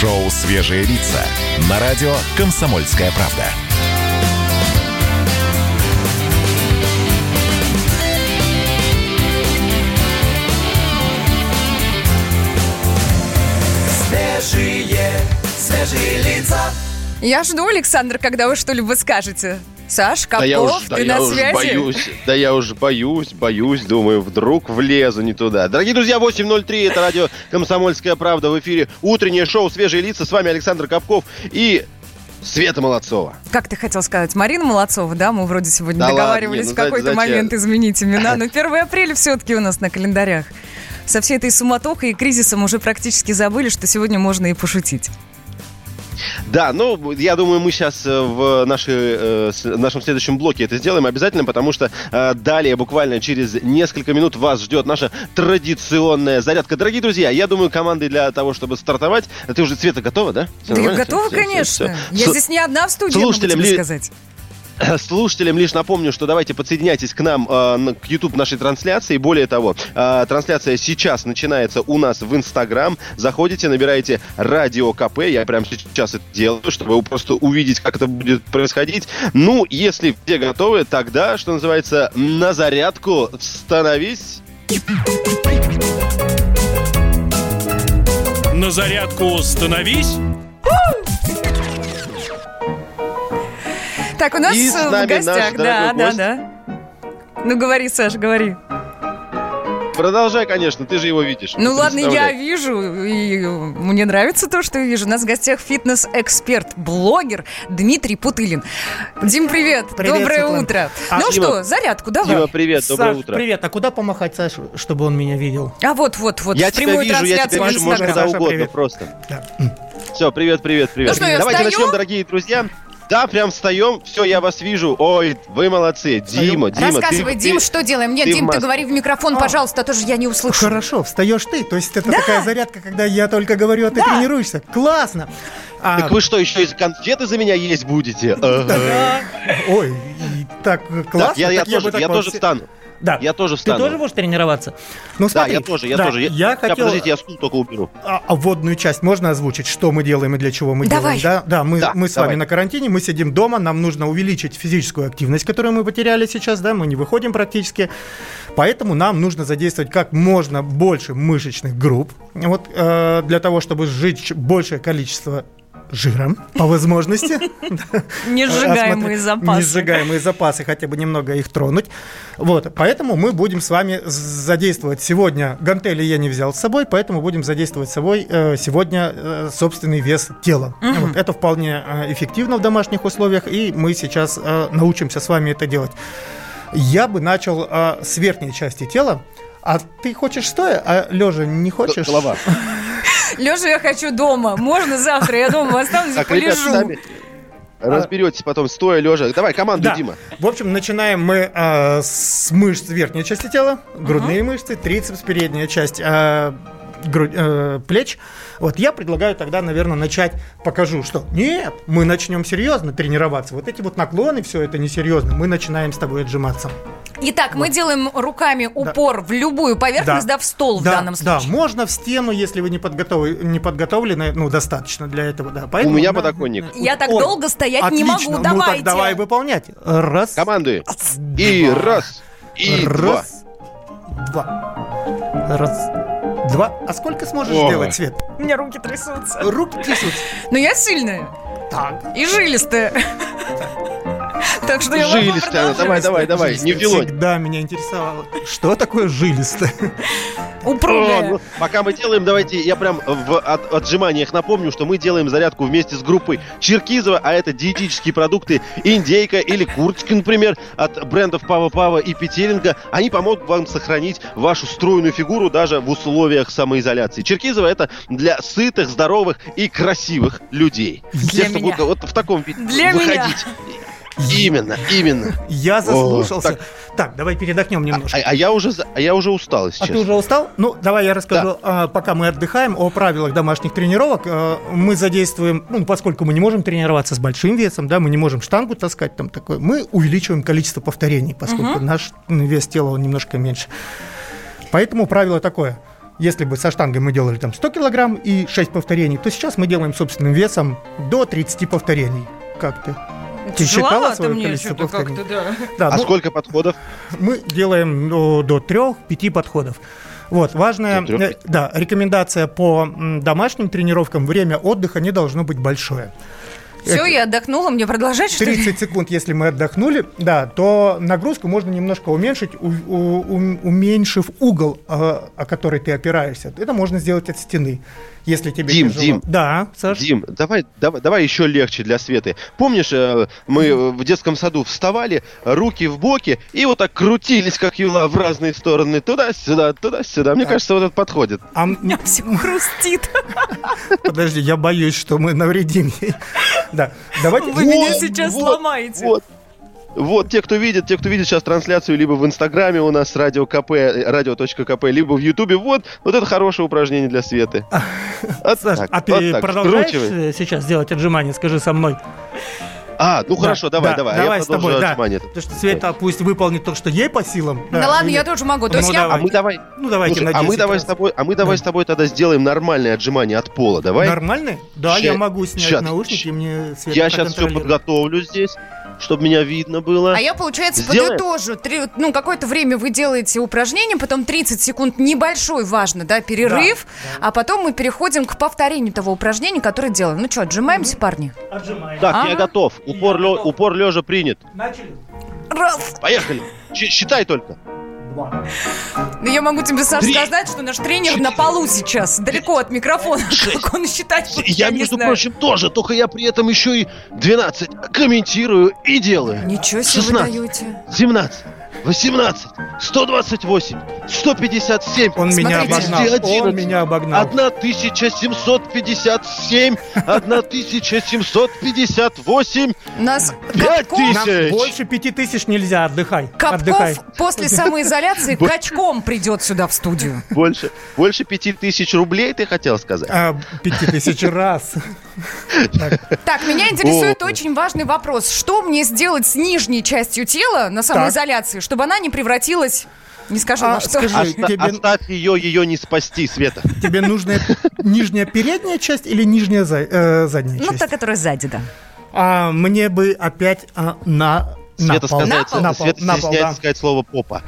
Шоу «Свежие лица» на радио «Комсомольская правда». Свежие, свежие лица. Я жду, Александр, когда вы что-либо скажете. Саш, Капков, Да я уж, да ты я на уж связи? боюсь, да я уж боюсь, боюсь, думаю, вдруг влезу не туда. Дорогие друзья, 8.03, это радио «Комсомольская правда» в эфире. Утреннее шоу «Свежие лица». С вами Александр Капков и Света Молодцова. Как ты хотел сказать? Марина Молодцова, да? Мы вроде сегодня Да ладно, договаривались не, ну в какой-то зачем? момент изменить имена. Но 1 апреля все-таки у нас на календарях. Со всей этой суматохой и кризисом уже практически забыли, что сегодня можно и пошутить. Да, ну, я думаю, мы сейчас в нашей, э, с- нашем следующем блоке это сделаем обязательно, потому что э, далее, буквально через несколько минут, вас ждет наша традиционная зарядка. Дорогие друзья, я думаю, команды для того, чтобы стартовать... Ты уже, Света, готова, да? Всё Да я готова, всё, конечно. всё. Я Слу- здесь не одна в студии, могу слушателям ли- сказать. Слушателям лишь напомню, что давайте подсоединяйтесь к нам э, к YouTube нашей трансляции. Более того, э, трансляция сейчас начинается у нас в Инстаграм. Заходите, набираете Радио КП. Я прямо сейчас это делаю, чтобы просто увидеть, как это будет происходить. Ну, если все готовы, тогда, что называется, на зарядку становись. На зарядку становись. Так, у нас И с э, в нами гостях, наш да, да, гость. да. Ну говори, Саш, говори. Продолжай, конечно, ты же его видишь. Ну ладно, я вижу, и мне нравится то, что я вижу. У нас в гостях фитнес-эксперт, блогер Дмитрий Путылин. Дим, привет, Привет, доброе Светлана. утро. А, ну Дима, что, зарядку давай. Дима, привет, доброе Саш, утро. привет. А куда помахать Сашу, чтобы он меня видел? А вот, вот, вот, Я в тебя прямую вижу, я трансляцию тебя в вижу, можно Инстаграм. куда Саша, угодно привет. просто. Да. Все, привет, привет, привет. Ну что, я Давайте встаю? начнем, дорогие друзья. Да, прям встаем. Все, я вас вижу. Ой, вы молодцы. Дима, Дима. Рассказывай, ты- Дим, ты- что делаем? Нет, ты Дим, ты говори в микрофон, А. пожалуйста, а то же я не услышу. Хорошо, встаешь ты. То есть это такая зарядка, когда я только говорю, а ты тренируешься. Классно. А, Так вы что, еще и конфеты за меня есть будете? Да. Ой, так классно. Я, тоже, встану. Да. Я тоже Ты встану. тоже будешь тренироваться? Ну Да, смотри. я тоже, я да, тоже. Я Ща, хотел... подождите, я стул только уберу. А, а вводную часть можно озвучить, что мы делаем и для чего мы Давай. делаем? Да, да, мы, Да, мы с давай. вами на карантине, мы сидим дома, нам нужно увеличить физическую активность, которую мы потеряли сейчас, да, мы не выходим практически, поэтому нам нужно задействовать как можно больше мышечных групп, вот, э, для того, чтобы сжечь большее количество жиром по возможности. Несжигаемые запасы. Несжигаемые запасы, хотя бы немного их тронуть. Вот, поэтому мы будем с вами задействовать сегодня, гантели я не взял с собой, поэтому будем задействовать с собой э, сегодня э, собственный вес тела. Вот, это вполне э, эффективно в домашних условиях, и мы сейчас научимся с вами это делать. Я бы начал с верхней части тела. А ты хочешь стоя, а лежа не хочешь? Голова. Лежа я хочу дома. Можно завтра я дома останусь и полежу. разберетесь потом, стоя, лежа. Давай, команду, Да. Дима. В общем, начинаем мы э, с мышц верхней части тела, грудные мышцы, трицепс, передняя часть э, грудь, э, плеч. Вот я предлагаю тогда, наверное, начать. Покажу, что нет, мы начнем серьезно тренироваться. Вот эти вот наклоны, все это несерьезно. Мы начинаем с тобой отжиматься. Итак, мы делаем руками упор в любую поверхность, да, в стол в да, данном Да, случае. можно в стену, если вы не, подготовы, не подготовлены, ну, достаточно для этого, да. Поэтому, У меня да, подоконник. Я так Ой, долго стоять не могу. отлично. Ну, Давайте. так давай выполнять. Раз, Команды. И раз, и два. Раз, два. Раз, два. А сколько сможешь О. сделать, Свет? У меня руки трясутся. Руки трясутся. Но я сильная Так. и жилистая. Так что я Жилистая. Давай, давай, давай. Не в вилонь. Всегда меня интересовало, что такое жилистое. О, Упругая. ну, Пока мы делаем, давайте я прям в от- отжиманиях напомню, что мы делаем зарядку вместе с группой Черкизова, а это диетические продукты индейка или курочка, например, от брендов Пава Пава и Петелинга. Они помогут вам сохранить вашу стройную фигуру даже в условиях самоизоляции. Черкизова это для сытых, здоровых и красивых людей. Для Те, меня. будут вот в таком виде Для меня. Именно, именно. Я заслушался. так. Так, давай передохнем А, немножко. а я уже, а я уже устал, если А ты честно. уже устал? Ну, давай я расскажу, а, пока мы отдыхаем, о правилах домашних тренировок. А, Мы задействуем, ну, поскольку мы не можем тренироваться с большим весом, да, мы не можем штангу таскать там такое, мы увеличиваем количество повторений, поскольку наш м, вес тела он немножко меньше. Поэтому правило такое. Если бы со штангой мы делали там 100 килограмм и 6 повторений, то сейчас мы делаем собственным весом до 30 повторений. Как ты? Ты свое мне количество повторений? да. Да, А ну, сколько подходов? мы делаем ну, до 3-5 подходов. Вот, важная, э, да, рекомендация по домашним тренировкам, время отдыха не должно быть большое. Все, я отдохнула, мне продолжать, что ли? 30 секунд, если мы отдохнули, да, то нагрузку можно немножко уменьшить, у- у- ум- уменьшив угол, э, о который ты опираешься. Это можно сделать от стены, если тебе Дим, тяжело. Дим. Да, Саш. Дим, давай, давай, давай еще легче для Светы. Помнишь, э, мы в детском саду вставали, руки в боки, и вот так крутились, как юла, в разные стороны, туда-сюда, туда-сюда. Мне кажется, вот это подходит. А У меня все хрустит. подожди, я боюсь, что мы навредим ей. Да, давайте. Вы меня сейчас сломаете. Вот. Вот те, кто видит, те, кто видит сейчас трансляцию либо в Инстаграме у нас радио КП, э, радио.кп, либо в Ютубе, вот, вот это хорошее упражнение для Светы. Вот Саш, так, а ты так, продолжаешь скручивай. э, сейчас делать отжимания? Скажи со мной. А, ну хорошо, давай, Да, давай, а давай я с тобой, да. отжимание. Потому что Света пусть выполнит то, что ей по силам. Да ладно, и- я тоже могу. То есть Ну, я... давай. А мы давай, Ну, давайте Слушай, на а мы 10 давай с тобой, а мы давай с тобой тогда сделаем нормальное отжимание от пола, давай. Нормальный? Да, Ща- я могу снять щас- наушники, и мне Света Я сейчас все подготовлю здесь, чтобы меня видно было. А я, получается, Сделаем? подытожу. Три- ну, какое-то время вы делаете упражнение, потом 30 секунд небольшой, важно, да, перерыв, а потом мы переходим к повторению того упражнения, которое делаем. Ну что, отжимаемся, парни? Отжимаем. Так, я Ага. готов. Упор, лё- упор лежа принят. Начали. Раз. Поехали. Щ- считай только. Ну, я могу тебе, Саша, сказать, что наш тренер на полу сейчас, далеко от микрофона. Как он считать будет, Я, не между знаю. прочим, тоже, только я при этом еще и 12 комментирую и делаю. Ничего себе вы 16, даете. 17, 18, 128, 157. Он меня обогнал. Он 211, меня обогнал. 1757, 1758, У нас Пять Катков, Нам тысяч. больше пяти тысяч нельзя, отдыхай. Отдыхай. Капков после самоизоляции качком придет сюда в студию. больше, больше 5000 рублей, ты хотел сказать? А, Пяти тысяч раз. Так, меня интересует О. очень важный вопрос. Что мне сделать с нижней частью тела на самоизоляции, чтобы она не превратилась... Не скажу, А, на что. скажи, Оста- тебе- Оставь ее, ее не спасти, Света. Тебе нужна нижняя передняя часть или нижняя за- э, задняя Ну, часть? та, которая сзади, да. А, мне бы опять а, на, на Света, пол. сказать? На пол, Света на пол, да. сказать слово попа.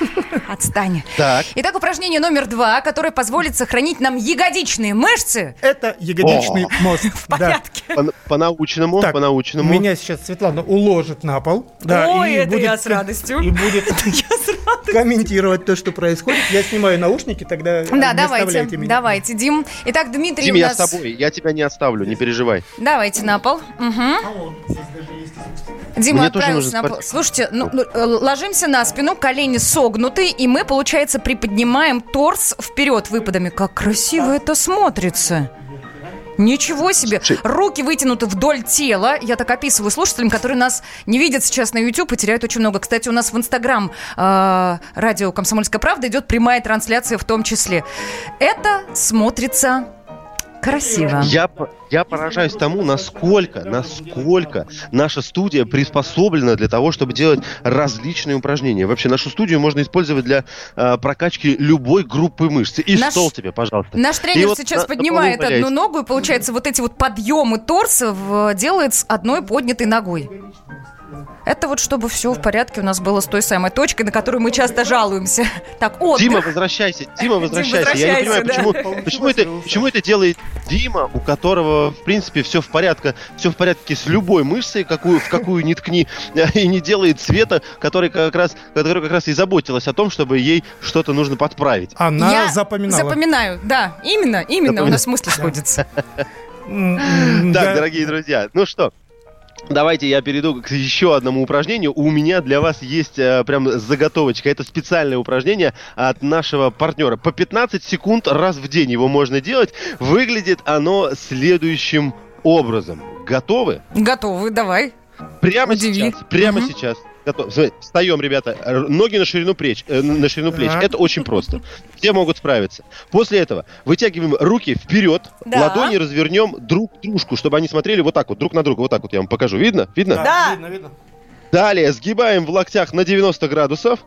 Отстань. Так. Итак, упражнение номер два, которое позволит сохранить нам ягодичные мышцы Это ягодичный мост. в порядке. По- По-научному, Так, по-научному. меня сейчас Светлана уложит на пол. Да, Ой, это будет я с радостью. И будет Я с радостью. комментировать то, что происходит. Я снимаю наушники, тогда Да, не давайте, давайте, Дим. Итак, Дмитрий Дим, у я с тобой, я тебя не оставлю, не переживай. Давайте на пол. Мгм. Дима Мне отправился на пол. Слушайте, ну, ну, э, ложимся на спину, колени согнуты, и мы, получается, приподнимаем торс вперед выпадами. Как красиво это смотрится. Ничего себе! Руки вытянуты вдоль тела. Я так описываю слушателям, которые нас не видят сейчас на YouTube и теряют очень много. Кстати, у нас в Инстаграм э, радио «Комсомольская правда» идет прямая трансляция в том числе. Это смотрится красиво. Я, я поражаюсь тому, насколько, насколько наша студия приспособлена для того, чтобы делать различные упражнения. Вообще, нашу студию можно использовать для э, прокачки любой группы мышц. И Наш- стол тебе, пожалуйста. Наш И тренер вот сейчас на- на поднимает полу одну ногу, и получается вот эти вот подъемы торса в- делает с одной поднятой ногой. Это вот чтобы все в порядке у нас было с той самой точкой, на которую мы часто жалуемся. Так, отдых. Дима, возвращайся, Дима, возвращайся. Я не возвращайся, понимаю, да. почему, почему, это, почему это делает Дима, у которого, в принципе, все в порядке, все в порядке с любой мышцей, какую, в какую ни ткни, и не делает Света, которая как раз, которая как раз и заботилась о том, чтобы ей что-то нужно подправить. Она Я запоминала. Запоминаю, да, именно, именно, у нас мысли сходятся. Так, дорогие друзья, ну что, Давайте я перейду к еще одному упражнению. У меня для вас есть э, прям заготовочка. Это специальное упражнение от нашего партнера. По 15 секунд раз в день его можно делать. Выглядит оно следующим образом. Готовы? Готовы, давай. Прямо Удиви. сейчас. Прямо Мгм. сейчас. Смотри, Встаем, ребята. Ноги на ширину плеч. э, на ширину плеч. Так. Это очень просто. Все могут справиться. После этого вытягиваем руки вперед, Да. ладони развернем друг к дружку, чтобы они смотрели вот так вот, друг на друга. Вот так вот я вам покажу. Видно? Видно? Да. Видно, видно. Далее сгибаем в локтях на 90 градусов.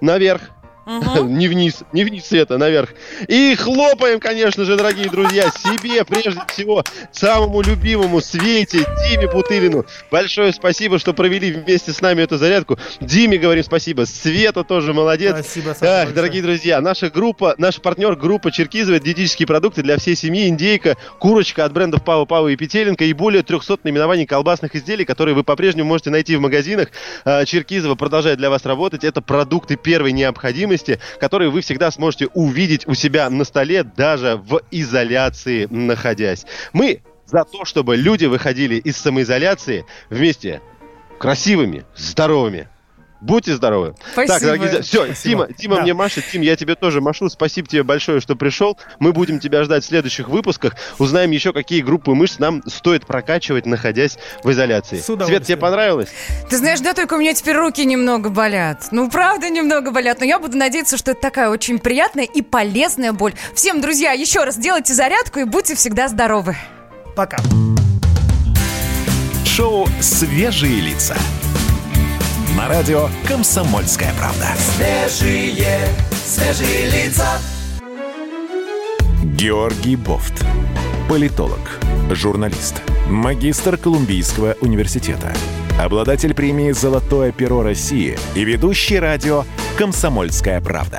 Наверх. Не вниз, не вниз света, наверх. И хлопаем, конечно же, дорогие друзья, себе, прежде всего, самому любимому Свете, Диме Бутылину. Большое спасибо, что провели вместе с нами эту зарядку. Диме говорим спасибо. Света тоже молодец. Спасибо, Саша, Ах, дорогие друзья, наша группа, наш партнер группа Черкизова диетические продукты для всей семьи, индейка, курочка от брендов Пава Пава и Петеленко и более 300 наименований колбасных изделий, которые вы по-прежнему можете найти в магазинах. А, Черкизова продолжает для вас работать. Это продукты первой необходимости, которые вы всегда сможете увидеть у себя на столе, даже в изоляции находясь. Мы за то, чтобы люди выходили из самоизоляции вместе красивыми, здоровыми. Будьте здоровы. Спасибо. Так, дорогие друзья, все, Спасибо. Дима, Дима Да. мне машет, Тим, я тебе тоже машу. Спасибо тебе большое, что пришел. Мы будем тебя ждать в следующих выпусках. Узнаем еще, какие группы мышц нам стоит прокачивать, находясь в изоляции. С Свет, тебе понравилось? Ты знаешь, да, только у меня теперь руки немного болят. Ну, правда, немного болят. Но я буду надеяться, что это такая очень приятная и полезная боль. Всем, друзья, еще раз делайте зарядку и будьте всегда здоровы. Пока. Шоу «Свежие лица». На радио «Комсомольская правда». Свежие, свежие лица. Георгий Бофт. Политолог, журналист, магистр Колумбийского университета, обладатель премии «Золотое перо России» и ведущий радио «Комсомольская правда».